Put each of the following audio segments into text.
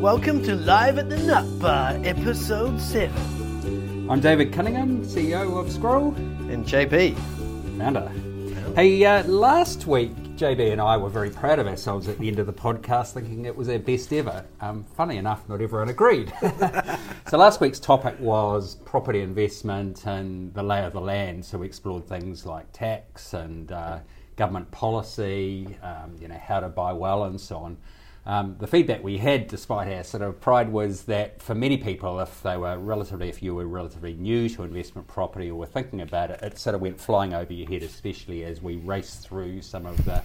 Welcome to Live at the Nut Bar, Episode 7. I'm David Cunningham, CEO of Squirrel, And JB. founder. Hey, uh, last week JB and I were very proud of ourselves at the end of the podcast, thinking it was our best ever. Um, funny enough, not everyone agreed. so last week's topic was property investment and the lay of the land. So we explored things like tax and uh, government policy, um, you know, how to buy well, and so on. Um, the feedback we had, despite our sort of pride, was that for many people, if they were relatively, if you were relatively new to investment property or were thinking about it, it sort of went flying over your head, especially as we raced through some of the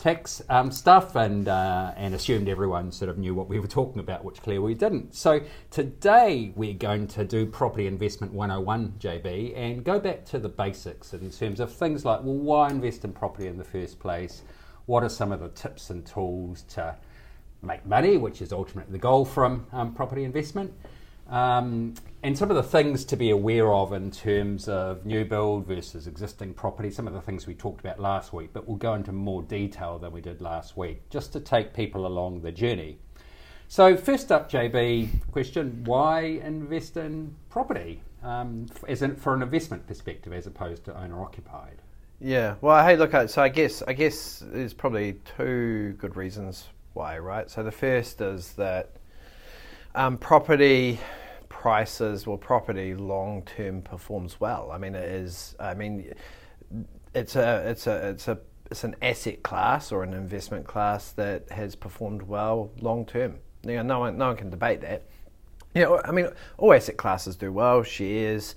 tax um, stuff and uh, and assumed everyone sort of knew what we were talking about, which clearly we didn't. So today we're going to do property investment 101, JB, and go back to the basics in terms of things like, well, why invest in property in the first place? What are some of the tips and tools to make money, which is ultimately the goal from um, property investment. Um, and some of the things to be aware of in terms of new build versus existing property, some of the things we talked about last week, but we'll go into more detail than we did last week, just to take people along the journey. So, first up, JB, question why invest in property um, as in, for an investment perspective as opposed to owner occupied? Yeah, well, hey, look, so I guess I guess there's probably two good reasons why, right? So the first is that um, property prices, well, property long term performs well. I mean, it is. I mean, it's a it's a it's a it's an asset class or an investment class that has performed well long term. You know, no one no one can debate that. You know, I mean, all asset classes do well. Shares.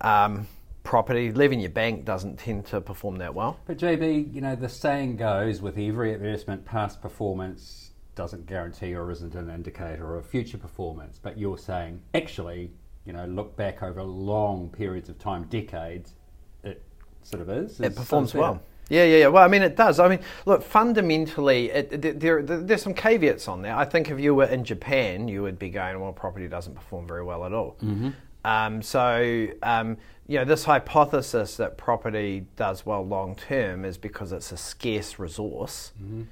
Um, property, leaving your bank doesn't tend to perform that well. But JB, you know, the saying goes with every investment, past performance doesn't guarantee or isn't an indicator of future performance. But you're saying, actually, you know, look back over long periods of time, decades, it sort of is. It performs well. Yeah, yeah, yeah. Well, I mean, it does. I mean, look, fundamentally, it, it, there, there's some caveats on there. I think if you were in Japan, you would be going, well, property doesn't perform very well at all. Mm-hmm. Um, so, um, you know, this hypothesis that property does well long term is because it's a scarce resource, mm-hmm.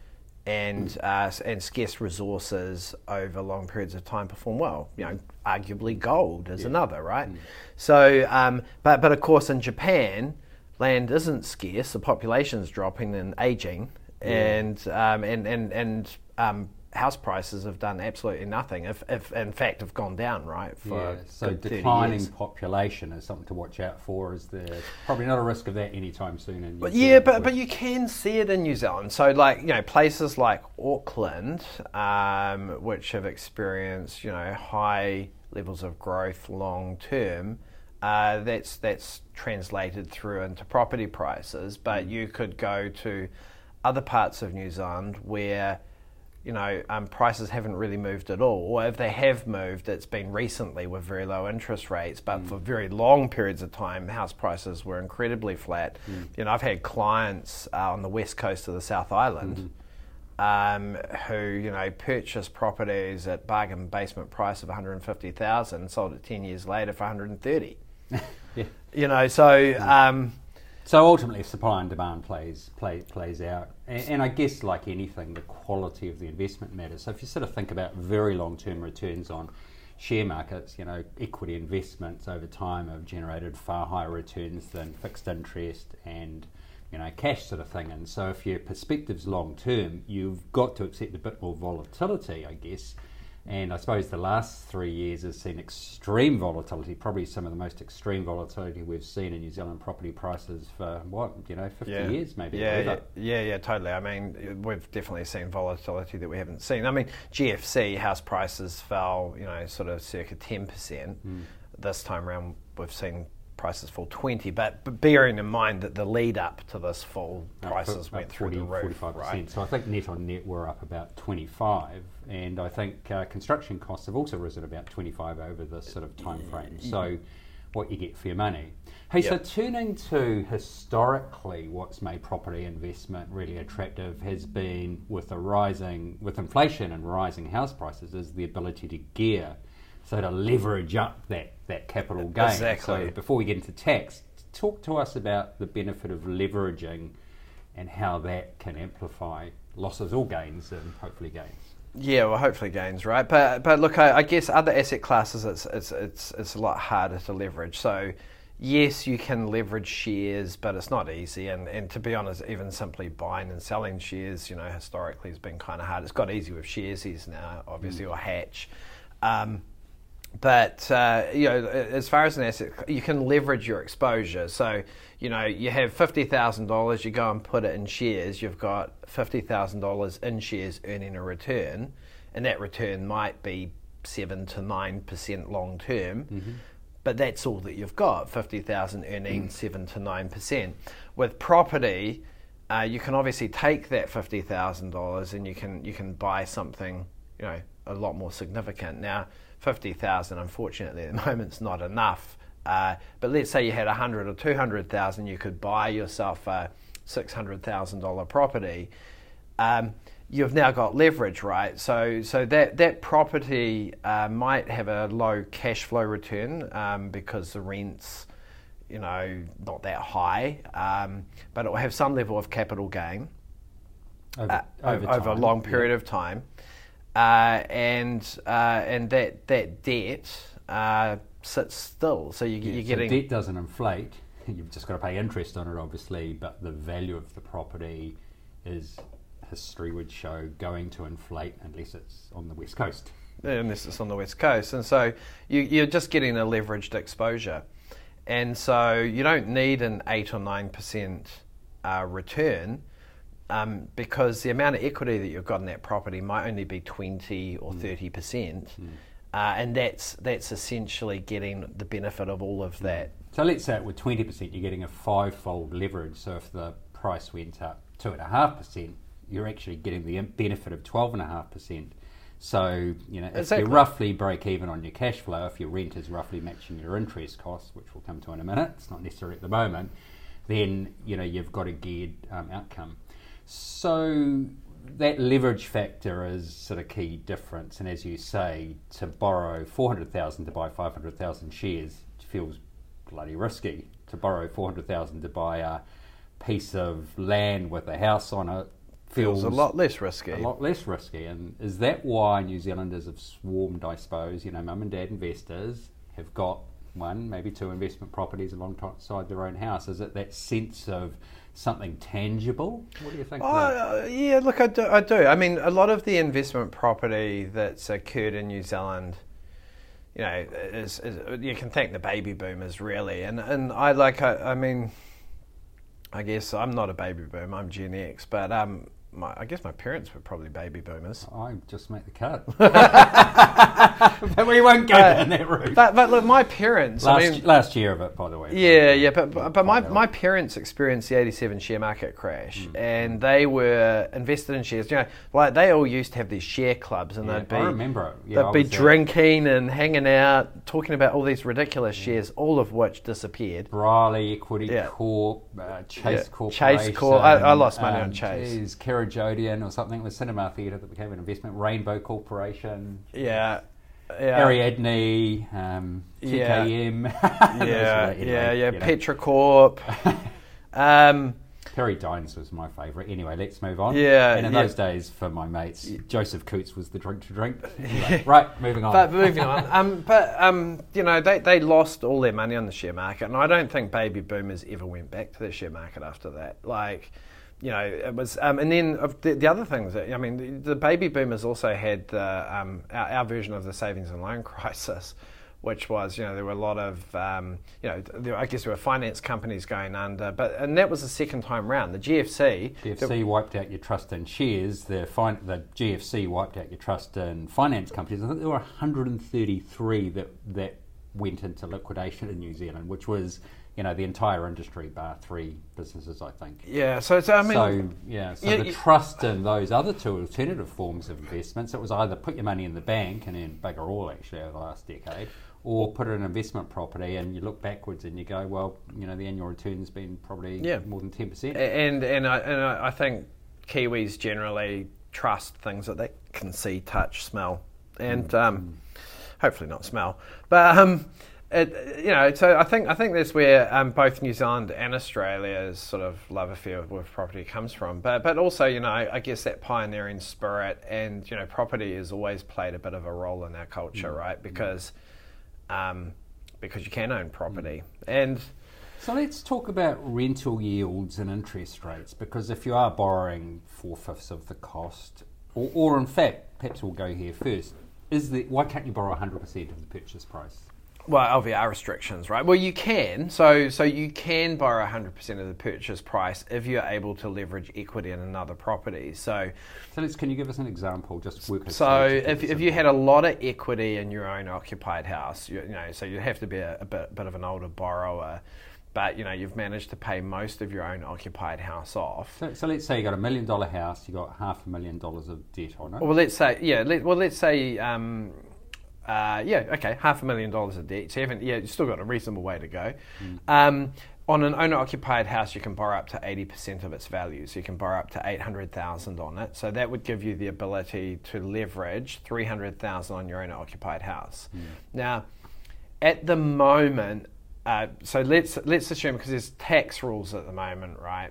And uh, and scarce resources over long periods of time perform well. You know, arguably gold is yeah. another, right? Mm. So, um, but but of course, in Japan, land isn't scarce. The population is dropping and aging, yeah. and, um, and and and um, house prices have done absolutely nothing. If, if in fact have gone down, right? For yeah, so declining population is something to watch out for. Is there probably not a risk of that anytime soon? In New but yeah, but but you can see it in New Zealand. So like you know places like Auckland, um, which have experienced you know high levels of growth long term. Uh, that's that's translated through into property prices, but mm. you could go to other parts of New Zealand where you know, um, prices haven't really moved at all. Or if they have moved, it's been recently with very low interest rates. But mm. for very long periods of time, house prices were incredibly flat. Mm. You know, I've had clients uh, on the west coast of the South Island. Mm-hmm. Um, who you know purchased properties at bargain basement price of 150,000 and sold it 10 years later for 130. yeah. You know, so um, so ultimately, supply and demand plays play, plays out, and, and, I guess like anything, the quality of the investment matters. So if you sort of think about very long term returns on share markets, you know, equity investments over time have generated far higher returns than fixed interest and you know cash sort of thing. And so if your perspective's long term, you've got to accept a bit more volatility, I guess. And I suppose the last three years has seen extreme volatility, probably some of the most extreme volatility we've seen in New Zealand property prices for what, you know, 50 yeah. years maybe. Yeah, yeah, yeah, yeah, totally. I mean, we've definitely seen volatility that we haven't seen. I mean, GFC house prices fell, you know, sort of circa 10%. Mm. This time around, we've seen prices fall 20, but, but, bearing in mind that the lead up to this fall, prices went through 40, the roof. 45%. Right? So I think net on net we're up about 25, and I think uh, construction costs have also risen about 25 over this sort of time frame. So what you get for your money. Hey, yep. so turning to historically what's made property investment really attractive has been with the rising, with inflation and rising house prices, is the ability to gear so to leverage up that, that capital gain. Exactly. So before we get into tax, talk to us about the benefit of leveraging and how that can amplify losses or gains and hopefully gains. Yeah, well, hopefully gains, right? But but look, I, I guess other asset classes, it's it's it's it's a lot harder to leverage. So yes, you can leverage shares, but it's not easy. And, and to be honest, even simply buying and selling shares, you know, historically has been kind of hard. It's got easy with Sharesies now, obviously, mm. or Hatch. Um, but uh, you know, as far as an asset, you can leverage your exposure. So you know, you have fifty thousand dollars, you go and put it in shares. You've got fifty thousand dollars in shares earning a return, and that return might be seven to nine percent long term. Mm-hmm. But that's all that you've got. Fifty thousand earning mm. seven to nine percent. With property, uh, you can obviously take that fifty thousand dollars and you can you can buy something, you know, a lot more significant. Now 50,000, unfortunately, at the moment, is not enough. Uh, but let's say you had 100 or 200,000, you could buy yourself a $600,000 property. Um, you've now got leverage, right? So, so that that property uh, might have a low cash flow return um, because the rents, you know, not that high, um, but it will have some level of capital gain over, uh, over, over, a long period yeah. of time and uh, and that that debt uh, sits still. So you, yeah, are getting so debt doesn't inflate. You've just got to pay interest on it, obviously, but the value of the property is history would show going to inflate unless it's on the west coast. Unless it's on the west coast, and so you, you're just getting a leveraged exposure, and so you don't need an eight or nine percent uh, return um, because the amount of equity that you've got in that property might only be 20 or 30 mm. percent. Mm. Uh, and that's that's essentially getting the benefit of all of that. So let's say with twenty percent, you're getting a five-fold leverage. So if the price went up two and a half percent, you're actually getting the benefit of twelve and a half percent. So you know, if exactly. you roughly break even on your cash flow, if your rent is roughly matching your interest costs, which we'll come to in a minute, it's not necessary at the moment, then you know you've got a geared um, outcome. So that leverage factor is sort of key difference. And as you say, to borrow 400,000 to buy 500,000 shares feels bloody risky. To borrow 400,000 to buy a piece of land with a house on it feels, feels a lot less risky. A lot less risky. And is that why New Zealanders have swarmed, I suppose, you know, mum and dad investors have got one, maybe two investment properties alongside their own house? Is it that sense of something tangible? What do you think? Uh, yeah, look, I do, I do. I mean, a lot of the investment property that's occurred in New Zealand, you know, is, is you can thank the baby boomers really, and and I like, I, I mean, I guess I'm not a baby boomer, I'm Gen X, but um, my, I guess my parents were probably baby boomers. I just make the cut. but we won't go uh, down that route. But, but look, my parents. Last, I mean, last year of it, by the way. Yeah, yeah, but but, but my, my parents experienced the '87 share market crash, mm. and they were invested in shares. You know, like they all used to have these share clubs, and yeah, they'd be. I remember. Yeah, they'd be drinking and hanging out, talking about all these ridiculous yeah. shares, all of which disappeared. Brierley Equity yeah. Corp, uh, Chase Corp. Chase Corp. I, I, lost money um, on Chase. Geez, Jodian or something with Cinema Theatre that became an investment. Rainbow Corporation. Yeah. Yeah. Ariadne, um, TKM. Yeah, yeah, yeah, yeah. Petrocorp. um, Perry Dines was my favourite. Anyway, let's move on. Yeah. And in yeah. those days, for my mates, Joseph Coutts was the drink to drink. Anyway, right, moving on. But moving on. Um, but um, you know, they, they lost all their money on the share market, and I don't think baby boomers ever went back to the share market after that. Like you know, it was, um, and then the, the, other things. I mean, the, the baby boomers also had the, um, our, our, version of the savings and loan crisis, which was, you know, there were a lot of, um, you know, there, I guess there were finance companies going under, but and that was the second time round. The GFC, GFC the, wiped out your trust in shares. The fin- the GFC wiped out your trust in finance companies. I think there were 133 that that went into liquidation in New Zealand, which was you know the entire industry, bar three businesses, I think. Yeah, so it's, I mean, so yeah, so yeah, the yeah. trust in those other two alternative forms of investments, it was either put your money in the bank and then bugger all actually over the last decade, or put it in investment property, and you look backwards and you go, well, you know, the annual return's been probably yeah. more than ten percent. And and I, and I think Kiwis generally trust things that they can see, touch, smell, and mm. um, hopefully not smell, but. Um, it, you know, so I think I think that's where um, both New Zealand and Australia's sort of love affair with property comes from. But but also, you know, I guess that pioneering spirit and you know, property has always played a bit of a role in our culture, mm. right? Because um, because you can own property mm. and. So let's talk about rental yields and interest rates because if you are borrowing four fifths of the cost, or, or in fact, perhaps we'll go here first, is the, why can't you borrow 100% of the purchase price? Well, LVR restrictions, right? Well, you can. So, so you can borrow 100% of the purchase price if you're able to leverage equity in another property. So, so let's, can you give us an example? Just work. So, if, if you had a lot of equity in your own occupied house, you, you know, so you have to be a, a bit, bit of an older borrower but you know you've managed to pay most of your own occupied house off. So, so let's say you got a million dollar house, you got half a million dollars of debt on it. Well, let's say yeah. Let, well, let's say um, uh, yeah, okay, half a million dollars of debt. So you yeah, you've still got a reasonable way to go. Mm. Um, on an owner-occupied house, you can borrow up to 80% of its value. So you can borrow up to 800,000 on it. So that would give you the ability to leverage 300,000 on your owner-occupied house. Mm. Now, at the moment, uh, so let's let's assume because there's tax rules at the moment, right?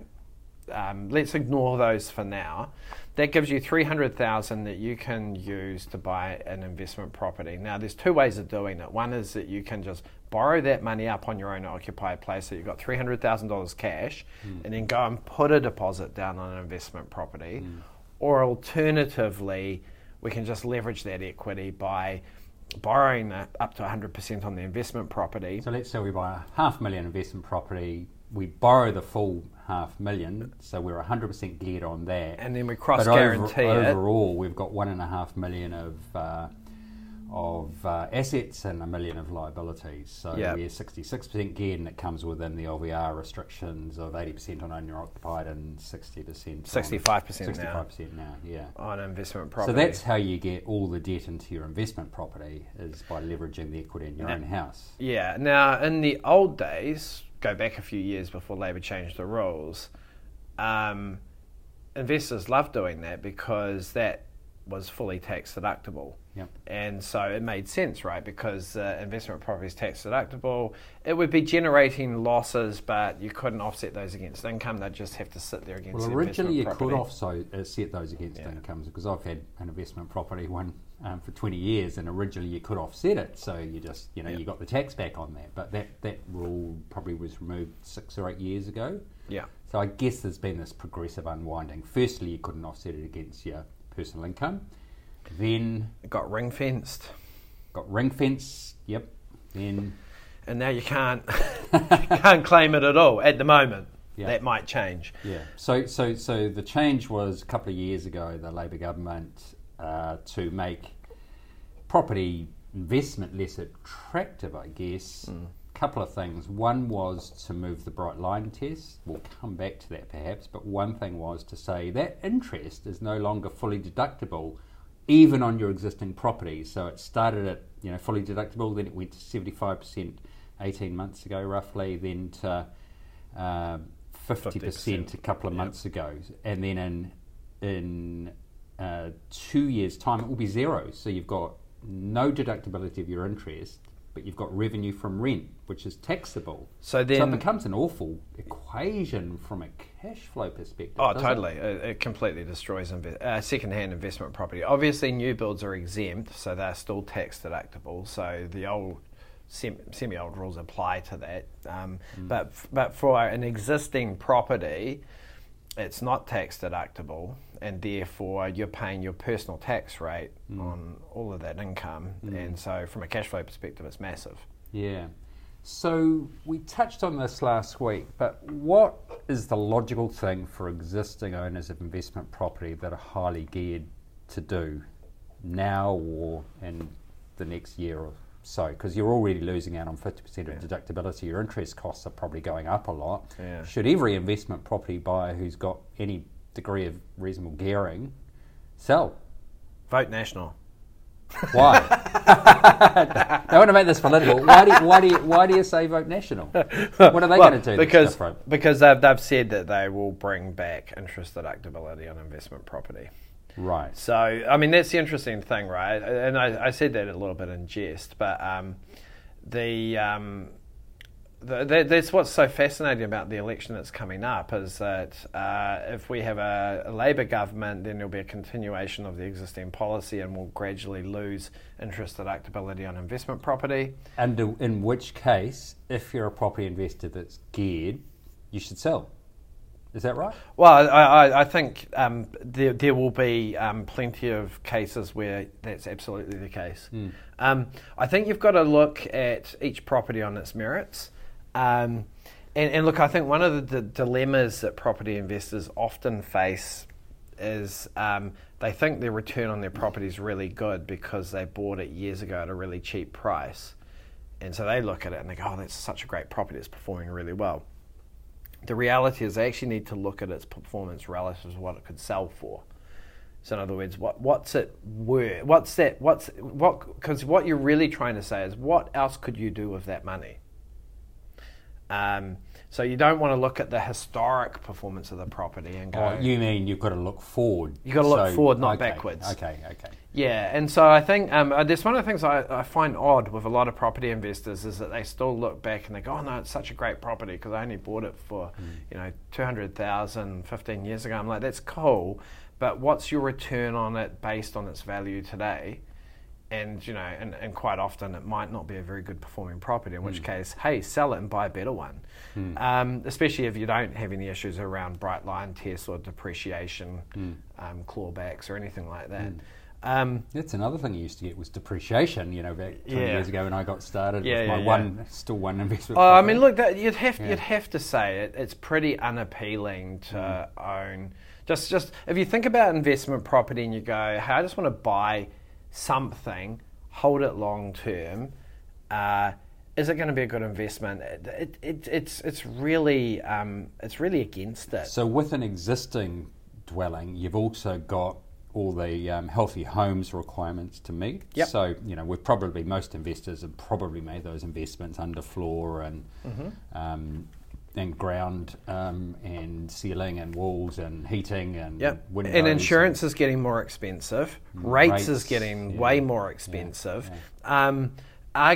Um, let's ignore those for now. That gives you 300,000 that you can use to buy an investment property. Now, there's two ways of doing it. One is that you can just borrow that money up on your own occupied place, so you've got $300,000 cash, mm. and then go and put a deposit down on an investment property. Mm. Or alternatively, we can just leverage that equity by borrowing up to 100% on the investment property. So let's say we buy a half million investment property, we borrow the full half million, so we're 100% geared on that. And then we cross but guarantee over, Overall, we've got one and a half million of uh, of uh, assets and a million of liabilities. So yep. we're 66% geared, and it comes within the LVR restrictions of 80% on owner occupied and 60%. 65% 65% now. 65% now, yeah. On investment property. So that's how you get all the debt into your investment property is by leveraging the equity in your own house. Yeah. Now, in the old days, go back a few years before Labor changed the rules, um, investors loved doing that because that was fully tax deductible. Yep. And so it made sense, right? Because uh, investment property is tax deductible. It would be generating losses, but you couldn't offset those against income. They'd just have to sit there against. Well, the originally you property. could offset uh, those against yeah. incomes because I've had an investment property one um, for 20 years, and originally you could offset it, so you just you know yep. you got the tax back on that. But that that rule probably was removed six or eight years ago. Yeah. So I guess there's been this progressive unwinding. Firstly, you couldn't offset it against your personal income. Then it got ring fenced. Got ring fenced. Yep. Then and now you can't you can't claim it at all at the moment. Yeah. That might change. Yeah. So so so the change was a couple of years ago. The Labor government uh, to make property investment less attractive, I guess. Mm couple of things. One was to move the bright line test. We'll come back to that perhaps, but one thing was to say that interest is no longer fully deductible even on your existing property. So it started at you know fully deductible, then it went to seventy five percent eighteen months ago, roughly, then to uh, fifty percent a couple of yep. months ago, and then in in uh, two years' time it will be zero. So you've got no deductibility of your interest but you've got revenue from rent, which is taxable. So then so it becomes an awful equation from a cash flow perspective. Oh, totally! It? it? completely destroys inve- uh, second-hand investment property. Obviously, new builds are exempt, so they're still tax deductible. So the old semi-old rules apply to that. Um, mm. But but for an existing property, it's not tax deductible and therefore you're paying your personal tax rate mm. on all of that income. Mm. And so, from a cash flow perspective, it's massive. Yeah. So, we touched on this last week, but what is the logical thing for existing owners of investment property that are highly geared to do now or in the next year or so? Because you're already losing out on 50% of yeah. deductibility. Your interest costs are probably going up a lot. Yeah. Should every investment property buyer who's got any degree of reasonable gearing, sell. Vote National. Why? they want to make this political. Why do you, why do you, why do you say vote national? What are they well, going to do? Because because they've, they've said that they will bring back interest deductibility on investment property. Right. So I mean that's the interesting thing, right? And I, I said that a little bit in jest, but um, the, um, that's what's so fascinating about the election that's coming up is that uh, if we have a, a Labor government, then there'll be a continuation of the existing policy, and we'll gradually lose interest deductibility on investment property. And in which case, if you're a property investor that's geared, you should sell. Is that right? Well, I, I, I think um, there, there will be um, plenty of cases where that's absolutely the case. Mm. Um, I think you've got to look at each property on its merits. Um, and, and, look, I think one of the, the, dilemmas that property investors often face is um, they think their return on their property is really good because they bought it years ago at a really cheap price. And so they look at it and they go, oh, that's such a great property, it's performing really well the reality is they actually need to look at its performance relative to what it could sell for. So in other words, what, what's it worth? What's that? What's what? Because what you're really trying to say is, what else could you do with that money? Um, so you don't want to look at the historic performance of the property and go. Oh, you mean you've got to look forward? You've got to look so, forward, not okay, backwards. Okay, okay. Yeah, and so I think um, uh, there's one of the things I, I, find odd with a lot of property investors is that they still look back and they go, "Oh no, it's such a great property because I only bought it for mm. you know 200,000 15 years ago." I'm like, "That's cool, but what's your return on it based on its value today?" And you know, and, and quite often it might not be a very good performing property. In which mm. case, hey, sell it and buy a better one. Mm. Um, especially if you don't have any issues around bright line tests or depreciation, mm. um, clawbacks or anything like that. Hmm. Um, That's another thing you used to get was depreciation. You know, back twenty yeah. years ago when I got started yeah, with my yeah, one, still one investment. Oh, I mean, look, that, you'd have you'd have to say it. It's pretty unappealing to mm. own. Just just if you think about investment property and you go, hey, I just want to buy something, hold it long term. Uh, is it going to be a good investment? It, it, it, it's it's really um, it's really against it. So with an existing dwelling, you've also got all the um, healthy homes requirements to meet. Yep. So you know we've probably most investors have probably made those investments under floor and mm-hmm. um, and ground um, and ceiling and walls and heating and yep. windows. And insurance and is getting more expensive. Rates, rates is getting yeah. way more expensive. Yeah. Yeah. Um,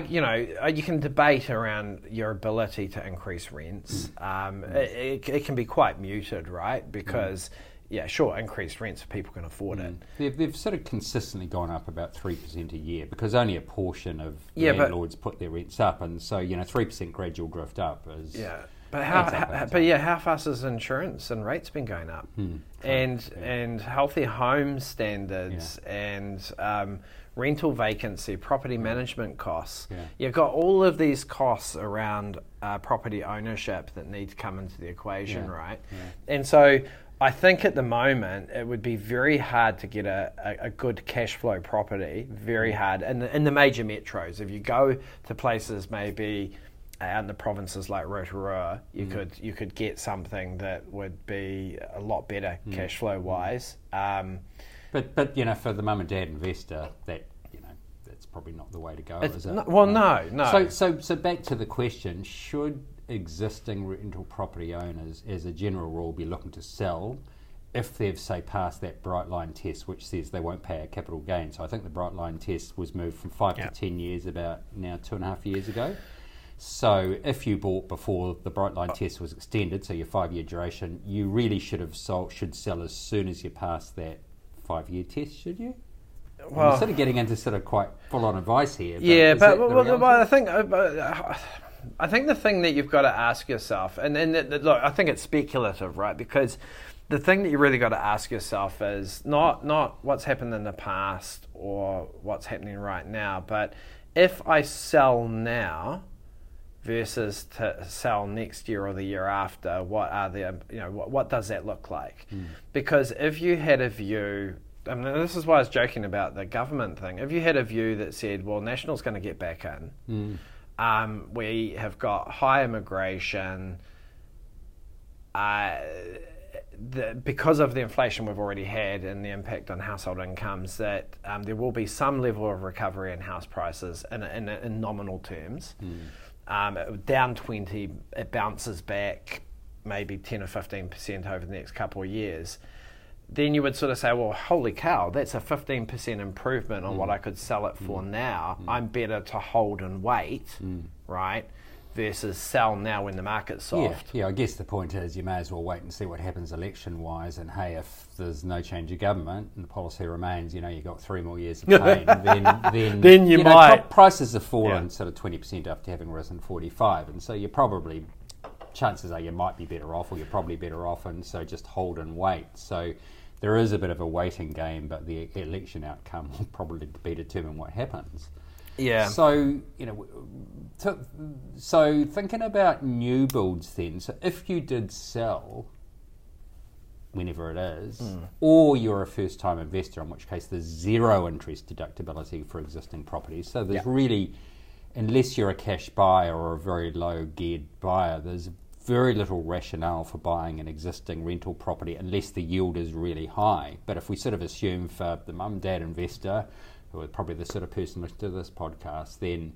you know, uh, you can debate around your ability to increase rents. Mm. Um, mm. It, it, can be quite muted, right? Because mm yeah, sure, increased rents if people can afford mm. it. They've, they've, sort of consistently gone up about 3% a year because only a portion of landlords put their rents up. And so, you know, 3% gradual drift up is. Yeah. But how, how but yeah, how fast has insurance and rates been going up? Hmm. And yeah. and healthy home standards yeah. and um, rental vacancy, property management costs. Yeah. You've got all of these costs around uh, property ownership that need to come into the equation, right? And so I think at the moment it would be very hard to get a, a, a, good cash flow property, very mm. hard. In the, in the major metros, if you go to places maybe out in the provinces like Rotorua, you mm. could you could get something that would be a lot better mm. cash flow wise. Um, but but you know, for the mum and dad investor, that you know that's probably not the way to go, is it? No, well, no, no. So so so back to the question: Should existing rental property owners, as a general rule, be looking to sell if they've, say, passed that bright line test, which says they won't pay a capital gain. So I think the bright line test was moved from five to ten years about now two and a half years ago. So if you bought before the Brightline test was extended, so your five year duration, you really should have sold, should sell as soon as you pass that five year test, should you? Well, I'm sort of getting into sort of quite full on advice here. But yeah, but, well, well, I think. Uh, uh, I think the thing that you've got to ask yourself, and, and look, I think it's speculative, right? Because the thing that you really got to ask yourself is not not what's happened in the past or what's happening right now, but if I sell now versus to sell next year or the year after, what are the you know what, what does that look like? Mm. Because if you had a view I mean, this is why I was joking about the government thing. If you had a view that said, well, National's going to get back in, mm. Um, we have got high immigration. Uh, the, because of the inflation we've already had and the impact on household incomes, that um, there will be some level of recovery in house prices in, in, in nominal terms. Mm. Um, down 20, it bounces back maybe 10 or 15% over the next couple of years. then you would sort of say, well, holy cow, that's a 15% improvement on Mm. what I could sell it for now. I'm better to hold and wait, Mm. right? Versus sell now when the market's Yeah, soft. yeah. I guess the point is you may as well wait and see what happens election wise. And hey, if there's no change of government and the policy remains, you know, you've got three more years of pain, then then, Then you know, might. pro- prices have fallen Yeah. sort of twenty percent after having risen forty five, and so you're probably chances are you might be better off, or you're probably better off, and so just hold and wait. So. There is a bit of a waiting game, but the election outcome will probably be determine what happens. Yeah. So you know, to, so thinking about new builds, then. So if you did sell, whenever it is, hmm. or you're a first-time investor, in which case there's zero interest deductibility for existing properties. So there's Yeah. really, unless you're a cash buyer or a very low geared buyer, there's very little rationale for buying an existing rental property unless the yield is really high. But if we sort of assume for the mum dad investor, who are probably the sort of person listening to this podcast, then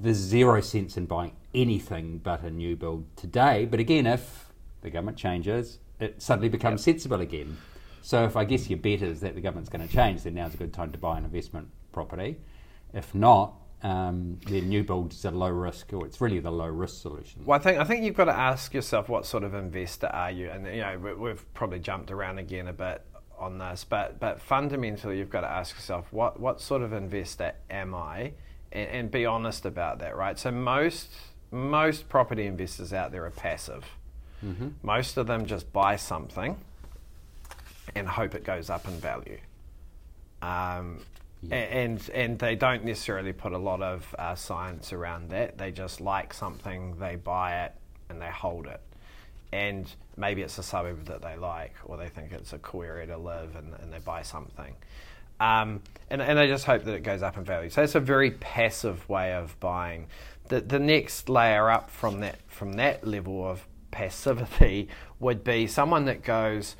there's zero sense in buying anything but a new build today. But again, if the government changes, it suddenly becomes sensible again. So if I guess your bet is that the government's going to change, then now's a good time to buy an investment property. If not, um, then new build is a low risk, or it's really the low risk solution. Well, I think I think you've got to ask yourself what sort of investor are you, and you know we've probably jumped around again a bit on this, but but fundamentally you've got to ask yourself what what sort of investor am I, and, and be honest about that, right? So most most property investors out there are passive. Most of them just buy something and hope it goes up in value. Um, a- and and they don't necessarily put a lot of uh, science around that. They just like something, they buy it, and they hold it. And maybe it's a suburb that they like, or they think it's a cool area to live, and, and they buy something. Um, and, and they just hope that it goes up in value. So it's a very passive way of buying. The, the next layer up from that from that level of passivity would be someone that goes,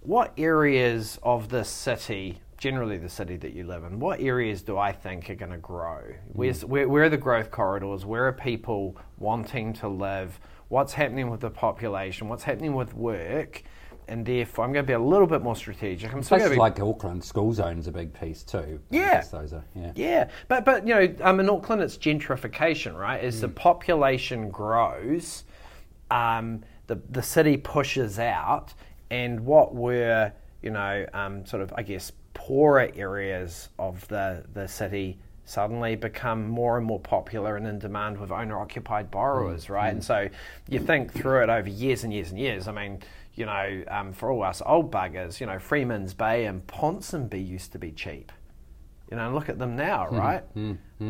what areas of the city, generally the city that you live in, what areas do I think are going to grow? Where's, where, where are the growth corridors? Where are people wanting to live? What's happening with the population? What's happening with work? And therefore, I'm going to be a little bit more strategic. I'm Places be like Auckland, school zone's a big piece too. Yeah. those are, yeah. Yeah, but but you know, um, in Auckland, it's gentrification, right? As the population grows, um, the the city pushes out, and what were you know, um, sort of I guess poorer areas of the the city suddenly become more and more popular and in demand with owner occupied borrowers, right? And so you think through it over years and years and years. I mean. You know, um, for all us old buggers, you know, Freeman's Bay and Ponsonby used to be cheap. You know, look at them now, Hmm. right?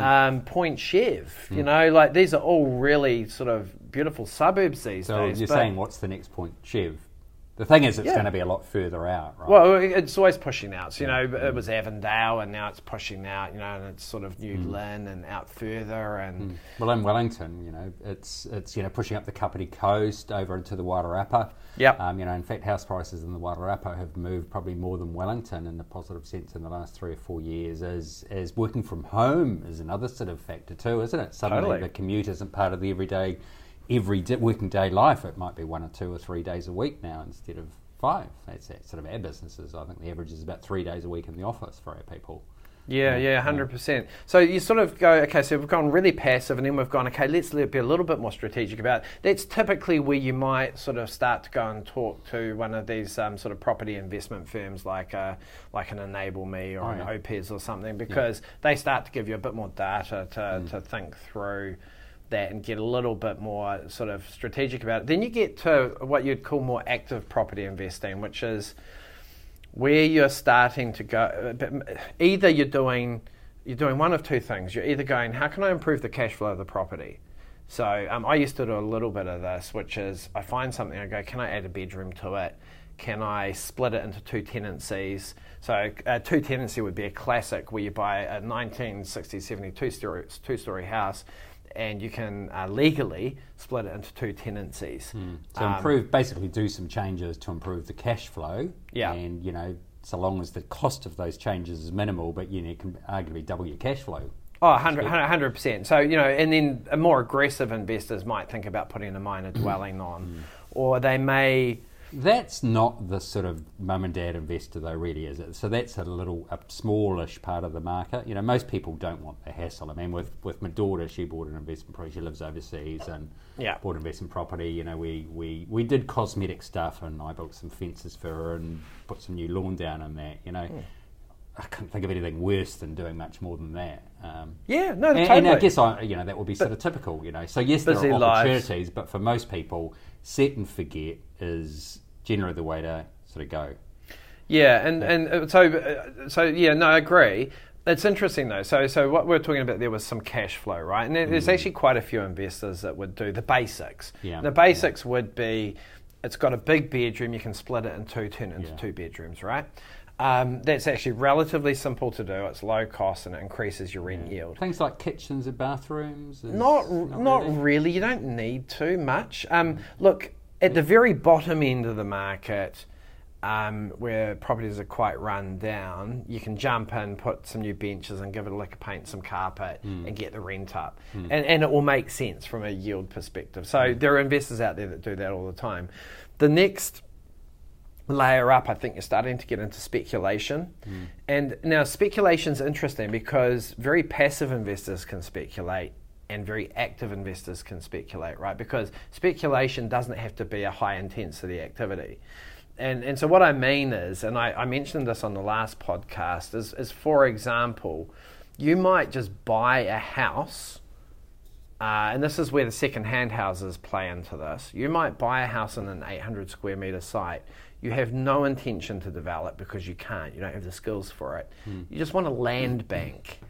Um, Point Chev, you know, like these are all really sort of beautiful suburbs these So days. you're saying what's the next point, Chev? The thing is, it's Yeah. going to be a lot further out, right? Well, it's always pushing out. So, you know, it mm. was Avondale, and now it's pushing out. You know, and it's sort of New mm. Lynn and out further, and mm. Well, in Wellington, you know, it's it's you know pushing up the Kapiti coast over into the Wairarapa. Yep. Um, you know, in fact, house prices in the Wairarapa have moved probably more than Wellington in the positive sense in the last three or four years. As as working from home is another sort of factor too, isn't it? Suddenly Totally. the commute isn't part of the everyday, every working day life. It might be one or two or three days a week now instead of five. That's sort of our businesses. I think the average is about three days a week in the office for our people. Yeah, yeah, hundred percent. So you sort of go, okay, so we've gone really passive, and then we've gone, okay, let's be a little bit more strategic about. It. That's typically where you might sort of start to go and talk to one of these um, sort of property investment firms, like a, like an Enable Me or Oh, an yeah. OPES or something, because they start to give you a bit more data to, Mm. to think through that and get a little bit more sort of strategic about it. Then you get to what you'd call more active property investing, which is where you're starting to go. Either you're doing you're doing one of two things. You're either going how can i improve the cash flow of the property? So um, i used to do a little bit of this which is i find something i go can i add a bedroom to it? Can i split it into two tenancies? So a two tenancy would be a classic where you buy a 1960 70 two story two story house and you can uh, legally split it into two tenancies So Um, improve, basically do some changes to improve the cash flow. Yeah. And, you know, so long as the cost of those changes is minimal, but, you know, you can arguably double your cash flow. Oh, 100 percent. So you know, and then a more aggressive investors might think about putting a minor dwelling on, or they may That's not the sort of mum and dad investor, though, really, is it? So that's a little, a smallish part of the market. You know, most people don't want the hassle. I mean, with, with my daughter, she bought an investment property. She lives overseas and Yeah. bought investment property. You know, we, we, we did cosmetic stuff and I built some fences for her and put some new lawn down and that. You know, I couldn't think of anything worse than doing much more than that. Um, Yeah, no, and, totally. and I guess I, you know that would be sort of typical. You know, so yes, there are lives. opportunities, but for most people, set and forget is generally the way to sort of go. Yeah, and and uh, so uh, so yeah, no, I agree. It's interesting though. So so what we're talking about there was some cash flow, right? And there- there's actually quite a few investors that would do the basics. Yeah. The basics would be, it's got a big bedroom, you can split it in two, turn it into Yeah. two bedrooms, right? Um, that's actually relatively simple to do. It's low cost and it increases your rent yield. Things like kitchens and bathrooms. Is Not, not, really. really. You don't need too much. Um, look, at the very bottom end of the market, um, where properties are quite run down, you can jump in, put some new benches, and give it a lick of paint, some carpet, hmm. and get the rent up. Hmm. And, and it will make sense from a yield perspective. So hmm. there are investors out there that do that all the time. The next layer up, I think you're starting to get into speculation. And now speculation's interesting because very passive investors can speculate and very active investors can speculate, right? Because speculation doesn't have to be a high intensity activity. And, and so what I mean is, and I, I mentioned this on the last podcast, is, is for example, you might just buy a house uh, and this is where the second-hand houses play into this. You might buy a house in an 800 square meter site. You have no intention to develop because you can't. You don't have the skills for it. You just want a land bank.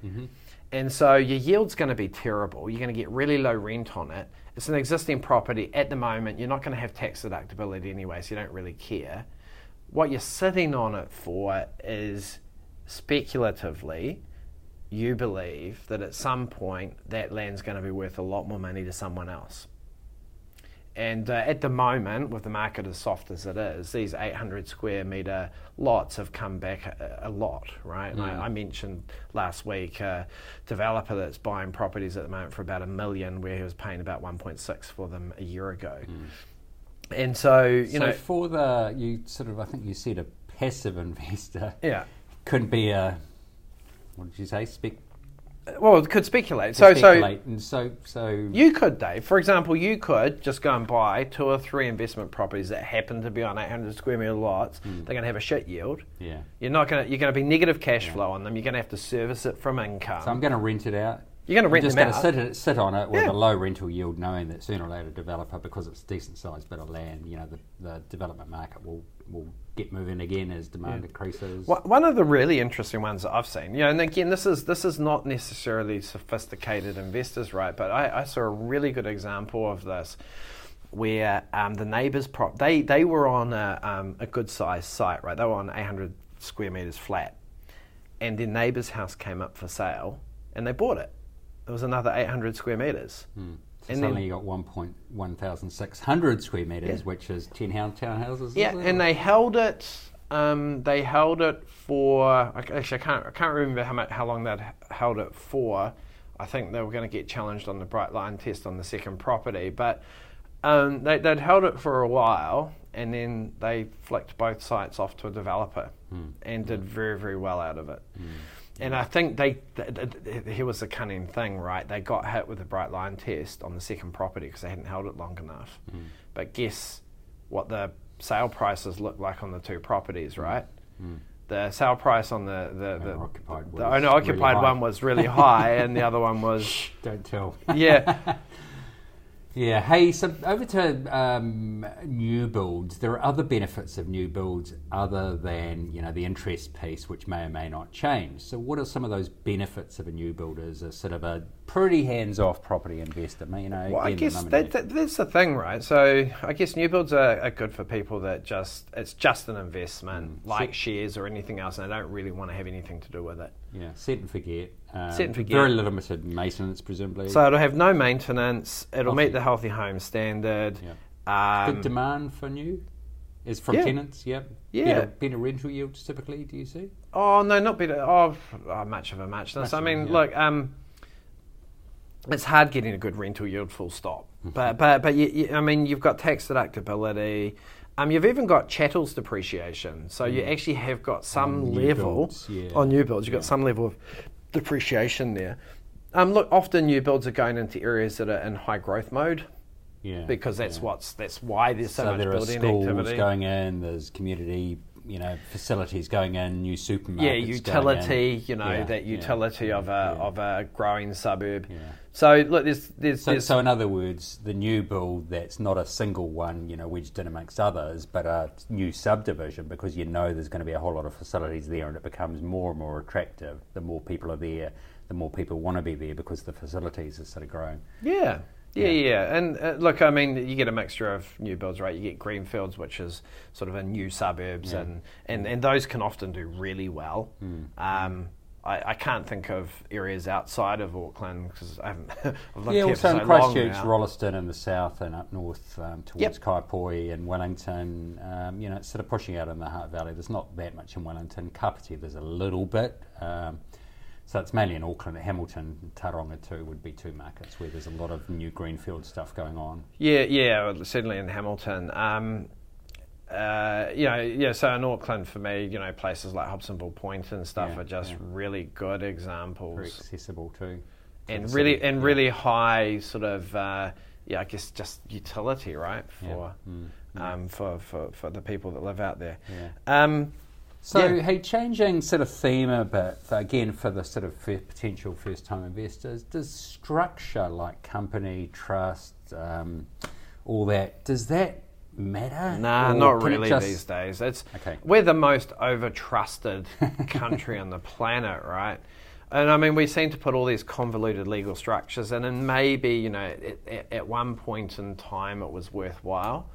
And so your yield's going to be terrible. You're going to get really low rent on it. It's an existing property at the moment. You're not going to have tax deductibility anyway, so you don't really care. What you're sitting on it for is speculatively you believe that at some point that land's going to be worth a lot more money to someone else. And uh, at the moment, with the market as soft as it is, these 800 square metre lots have come back a, a lot, right? And I, mm. I mentioned last week a developer that's buying properties at the moment for about a million, where he was paying about 1.6 for them a year ago. Mm. And so, you so know, for the you sort of I think you said a passive investor yeah. couldn't be a what did you say spec Well, it could speculate. So, so speculate and so so You could, Dave. For example, you could just go and buy two or three investment properties that happen to be on 800 square meter lots. Hmm. They're going to have a shit yield. yeah. You're not going to. You're going to be negative cash flow on them. You're going to have to service it from income. So I'm going to rent it out. You're gonna I'm rent just them out. sit, sit on it with Yeah. a low rental yield, knowing that sooner or later, a developer, because it's a decent sized bit of land, you know, the, the development market will will get moving again as demand increases. One of the really interesting ones that I've seen, you know, and again, this is this is not necessarily sophisticated investors, right? But I, I saw a really good example of this, where um, the neighbours prop they they were on a, um, a good sized site, right? They were on 800 square meters flat, and their neighbour's house came up for sale, and they bought it. It was another 800 square meters. So and suddenly then- you got 1.1600 square meters, Yeah. which is 10 townhouses. Yeah, and they held it. Um, they held it for actually I can't I can't remember how much how long they held it for. I think they were going to get challenged on the bright line test on the second property, but um, they, they'd held it for a while, and then they flicked both sites off to a developer, and did very very well out of it. And I think they th- th- here was the cunning thing, right? They got hit with the bright line test on the second property because they hadn't held it long enough. Mm. But guess what the sale prices looked like on the two properties, right? Mm. Mm. The sale price on the the, the, Owner-occupied the was owner occupied really one was really high, and the other one was Don't tell. yeah. Yeah. Hey, so over to um, new builds. There are other benefits of new builds other than you know the interest piece, which may or may not change. So, what are some of those benefits of a new build as a sort of a pretty hands-off property investor? You know, Well, I guess that, that, that's the thing, right? So I guess new builds are, are good for people that just it's just an investment, Mm. like shares or anything else, and they don't really want to have anything to do with it. Yeah, set and forget. Um, Set and forget. Very limited maintenance, presumably. So it'll have no maintenance. It'll Healthy. meet the healthy home standard. Yeah. Um, Good demand for new is from Yeah. tenants. Yep. Yeah. Better, better rental yields typically. Do you see? Oh no, not better. Oh, oh much of a muchness. Much I mean, yeah. look, um, it's hard getting a good rental yield. Full stop. But but but you, you, I mean, you've got tax deductibility. Um, you've even got chattels depreciation, so you actually have got some Mm. On level builds, yeah. on new builds. You've got some level of depreciation there. Um, look, often new builds are going into areas that are in high growth mode Yeah. because that's what's that's why there's so, so much there are building schools activity. going in. There's community, you know, facilities going in. New supermarkets. yeah, utility. You know Yeah, that yeah, utility of a yeah. of a growing suburb. Yeah. So look, there's there's, So, there's so in other words, the new build that's not a single one, you know, wedged in amongst others, but a new subdivision because you know there's going to be a whole lot of facilities there, and it becomes more and more attractive. The more people are there, the more people want to be there because the facilities are sort of growing. Yeah. Yeah, yeah, and uh, look, I mean, you get a mixture of new builds, right? You get greenfields, which is sort of in new suburbs, Yeah. and, and, and those can often do really well. Hmm. Um, I, I can't think of areas outside of Auckland because I haven't. I've lived yeah, here for also so Christchurch. Rolleston in the south, and up north um, towards Yep. Kaiapoi and Wellington. Um, you know, it's sort of pushing out in the Hutt Valley. There's not that much in Wellington. Kapiti, there's a little bit. Um, so it's mainly in Auckland. Hamilton, Tauranga too would be two markets where there's a lot of new greenfield stuff going on. Yeah, yeah, certainly in Hamilton. Um, uh, you know, yeah. So in Auckland, for me, you know, places like Hobsonville Point and stuff Yeah, are just yeah. really good examples. Very accessible too. to and really city. and Yeah. really high sort of uh, yeah, I guess just utility, right? Yeah. For Mm, um, for, for for the people that live out there. Yeah. Um, So, Yeah. hey, changing sort of theme a bit, again, for the sort of potential first time investors, does structure like company, trust, um, all that, does that matter? Nah, not really just- these days. It's Okay. we're the most over-trusted country on the planet, right? And I mean, we seem to put all these convoluted legal structures in, and maybe you know, at, at, at one point in time, it was worthwhile.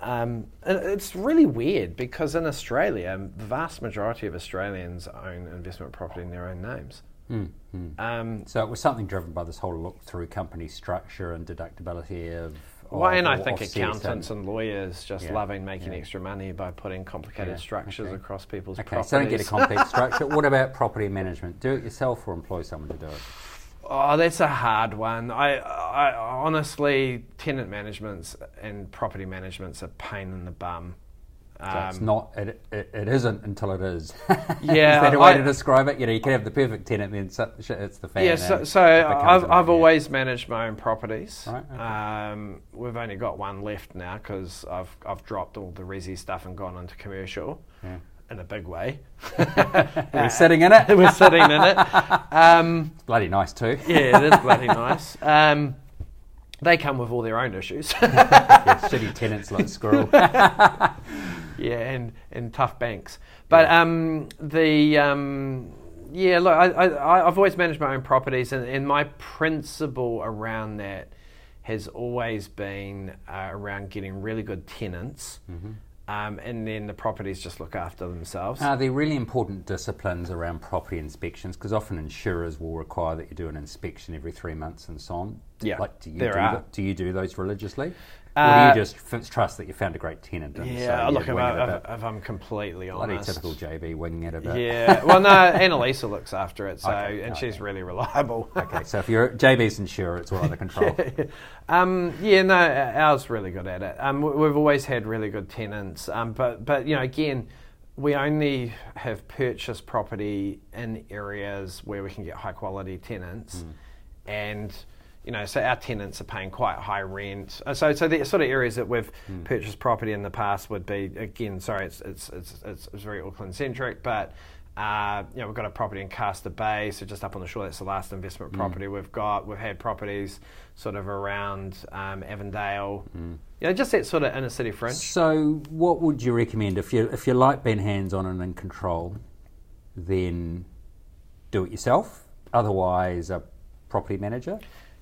Um, and it's really weird because in Australia, the vast majority of Australians own investment property in their own names. Mm, mm. Um, So it was something driven by this whole look through company structure and deductibility of. Well, of- and I think accountants and- and lawyers just Yeah, loving making yeah. extra money by putting complicated Yeah, structures okay. across people's Okay, properties. so don't get a complex structure. What about property management? Do it yourself or employ someone to do it? Oh, that's a hard one. I, I honestly, tenant managements and property managements a pain in the bum. So it's not. It, it, it isn't until it is. Yeah, is that a way I- to describe it? You know, you can have the perfect tenant, then so- it's the fan. Yeah, so, so I've, I've always managed my own properties. Right, okay. Um, we've only got one left now because I've, I've dropped all the resi stuff and gone into commercial Yeah. In a big way. We're sitting in it. We're sitting in it. Um, Bloody nice too. yeah, it is bloody nice. Um, they come with all their own issues. Yeah, shitty tenants like squirrel. yeah, and, and tough banks. But um, the um, yeah, look, I, I, I've always managed my own properties, and, and my principle around that has always been uh, around getting really good tenants, um, and then the properties just look after themselves. Are there really important disciplines around property inspections? Because often insurers will require that you do an inspection every three months and so on. Yeah, like, do you there do, are. th- do you do those religiously, or Uh, do you just f- trust that you found a great tenant? And yeah, so look, if, I, if, if I'm completely Bloody honest. typical JB winging it a bit. Yeah, well, no, Annalisa looks after it, so Okay, and okay. she's really reliable. Okay, so if you're JB's insurer, it's all under control. um, yeah, no, ours really good at it. Um, we- we've always had really good tenants, um, but but you know, again, we only have purchased property in areas where we can get high quality tenants, and you know, so our tenants are paying quite high rent. Uh, So so the sort of areas that we've purchased property in the past would be again, sorry, it's it's it's, it's, it's very Auckland centric, but. Uh, you know, we've got a property in Castor Bay, so just up on the shore. That's the last investment property we've got. We've had properties sort of around um, Avondale. You know, just that sort of inner city fringe. So, what would you recommend if you if you like being hands on and in control? Then do it yourself. Otherwise, a property manager.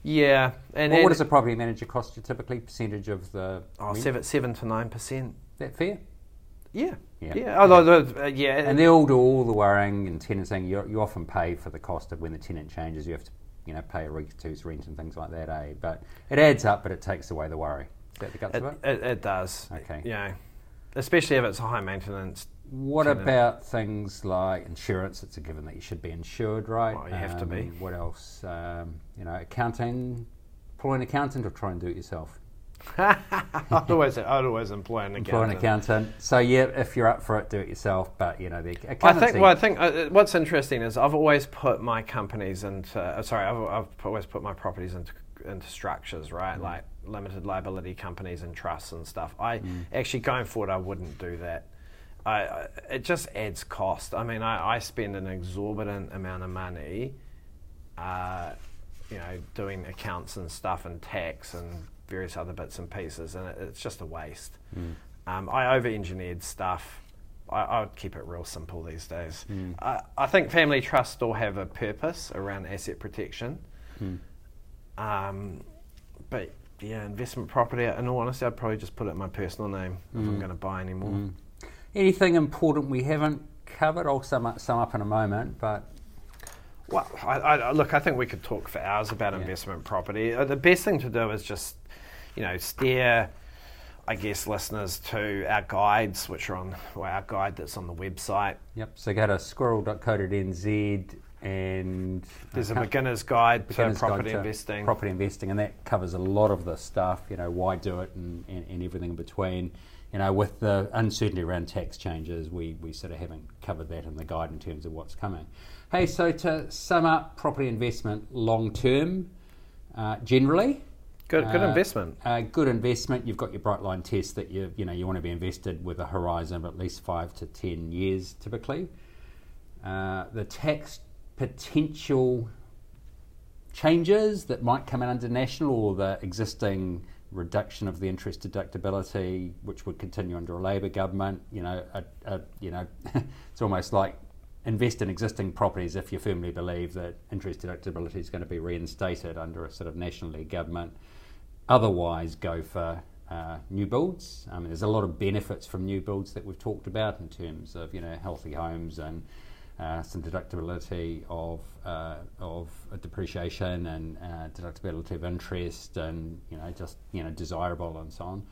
Yeah, and, Well, what does a property manager cost you typically? Percentage of the oh, rent? seven, seven to nine percent. that fair? Yeah, Yeah. yeah. Although, the- uh, yeah, And they all do all the worrying and tenanting. You, you often pay for the cost of when the tenant changes. You have to, you know, pay a week or two's rent and things like that. Eh? But it adds up, but it takes away the worry. Is that the guts it, of it? it, it does. Okay. Yeah. especially if it's a high maintenance. What about things like insurance? It's a given that you should be insured, right? Oh, you have to be. What else? Um, you know, accounting. Employ an accountant or try and do it yourself. I'd always, I'd always employ an accountant. Employ an accountant. So yeah, if you're up for it, do it yourself. But you know, the I think. Well, I think uh, what's interesting is I've always put my companies into. Uh, sorry, I've, I've always put my properties into into structures, right? Like limited liability companies and trusts and stuff. I actually going forward, I wouldn't do that. I, it just adds cost. I mean, I, I spend an exorbitant amount of money, uh, you know, doing accounts and stuff and tax and various other bits and pieces, and it, it's just a waste. Um, I over-engineered stuff. I, I would keep it real simple these days. I, I think family trusts still have a purpose around asset protection. Um, but yeah, investment property. In all honesty, I'd probably just put it in my personal name if I'm going to buy any more. Anything important we haven't covered? I'll sum up, sum up in a moment. But Well, I, I, look, I think we could talk for hours about Yeah. investment property. Uh, the best thing to do is just, you know, steer, I guess, listeners to our guides, which are on, well, our guide that's on the website. yep. So go to squirrel.co.nz and There's a can't- beginner's guide to beginner's guide property to investing. Property investing, and that covers a lot of the stuff. You know, why do it, and, and, and everything in between. You know, with the uncertainty around tax changes, we, we sort of haven't covered that in the guide in terms of what's coming. Hey, so to sum up, property investment long term, uh, generally. good, good uh, investment. Uh, good investment. You've got your bright line test that you you know you want to be invested with a horizon of at least five to ten years, typically. Uh, the tax potential changes that might come in under national or the existing reduction of the interest deductibility, which would continue under a Labor government. You know, a, a, you know, it's almost like invest in existing properties if you firmly believe that interest deductibility is going to be reinstated under a sort of nationally government. Otherwise, go for uh, new builds. I mean, there's a lot of benefits from new builds that we've talked about in terms of you know healthy homes and uh, some deductibility of uh, of depreciation and uh, deductibility of interest and you know just you know desirable and so on.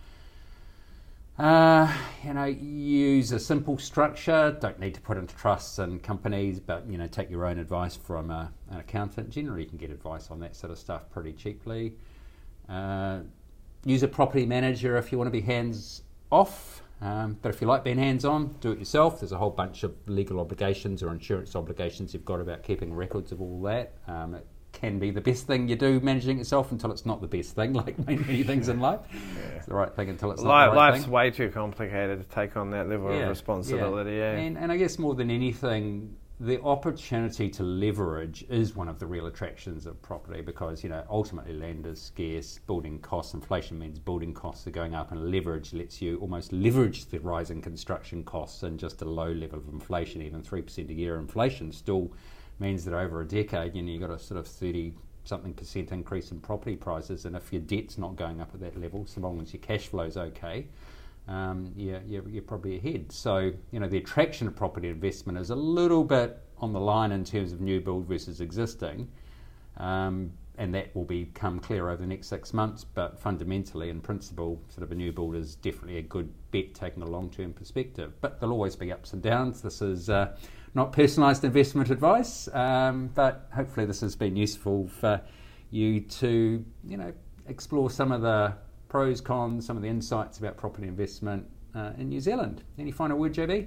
Uh, you know, use a simple structure. Don't need to put into trusts and companies, but you know, take your own advice from a, an accountant. Generally, you can get advice on that sort of stuff pretty cheaply. Uh, use a property manager if you want to be hands off. Um, but if you like being hands on, do it yourself. There's a whole bunch of legal obligations or insurance obligations you've got about keeping records of all that. Um, it can be the best thing you do managing yourself until it's not the best thing, like many, things in life. It's the right thing until it's not the right life's thing. way too complicated to take on that level of responsibility. Yeah. And, and I guess more than anything, the opportunity to leverage is one of the real attractions of property because, you know, ultimately land is scarce, building costs, inflation means building costs are going up, and leverage lets you almost leverage the rising construction costs and just a low level of inflation, even 3% a year inflation still means that over a decade, you know, you've got a sort of 30 something percent increase in property prices, and if your debt's not going up at that level, so long as your cash flow's okay, um, yeah, you're, you're probably ahead. So, you know, the attraction of property investment is a little bit on the line in terms of new build versus existing, um, and that will become clear over the next six months. But fundamentally, in principle, sort of a new build is definitely a good bet taking a long term perspective. But there'll always be ups and downs. This is uh, not personalised investment advice, um, but hopefully, this has been useful for you to, you know, explore some of the pros, cons, some of the insights about property investment uh, in New Zealand. Any final word, JB?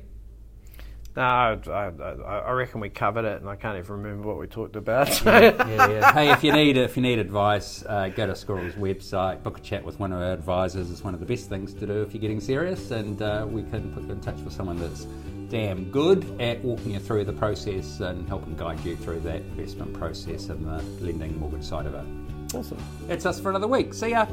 No, I, I, I reckon we covered it, and I can't even remember what we talked about. yeah, yeah. Hey, if you need if you need advice, uh, go to Squirrel's website, book a chat with one of our advisors. It's one of the best things to do if you're getting serious, and uh, we can put you in touch with someone that's damn good at walking you through the process and helping guide you through that investment process and the lending mortgage side of it. awesome. That's us for another week. See ya.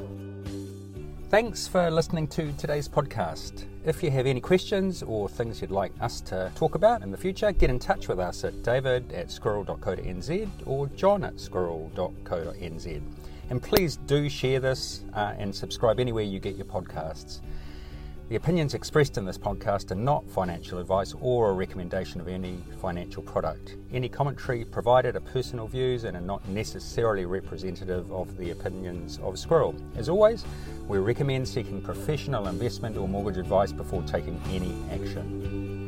Thanks for listening to today's podcast. If you have any questions or things you'd like us to talk about in the future, get in touch with us at david at squirrel.co.nz or john at squirrel.co.nz. And please do share this uh, and subscribe anywhere you get your podcasts. The opinions expressed in this podcast are not financial advice or a recommendation of any financial product. Any commentary provided are personal views and are not necessarily representative of the opinions of Squirrel. As always, we recommend seeking professional investment or mortgage advice before taking any action.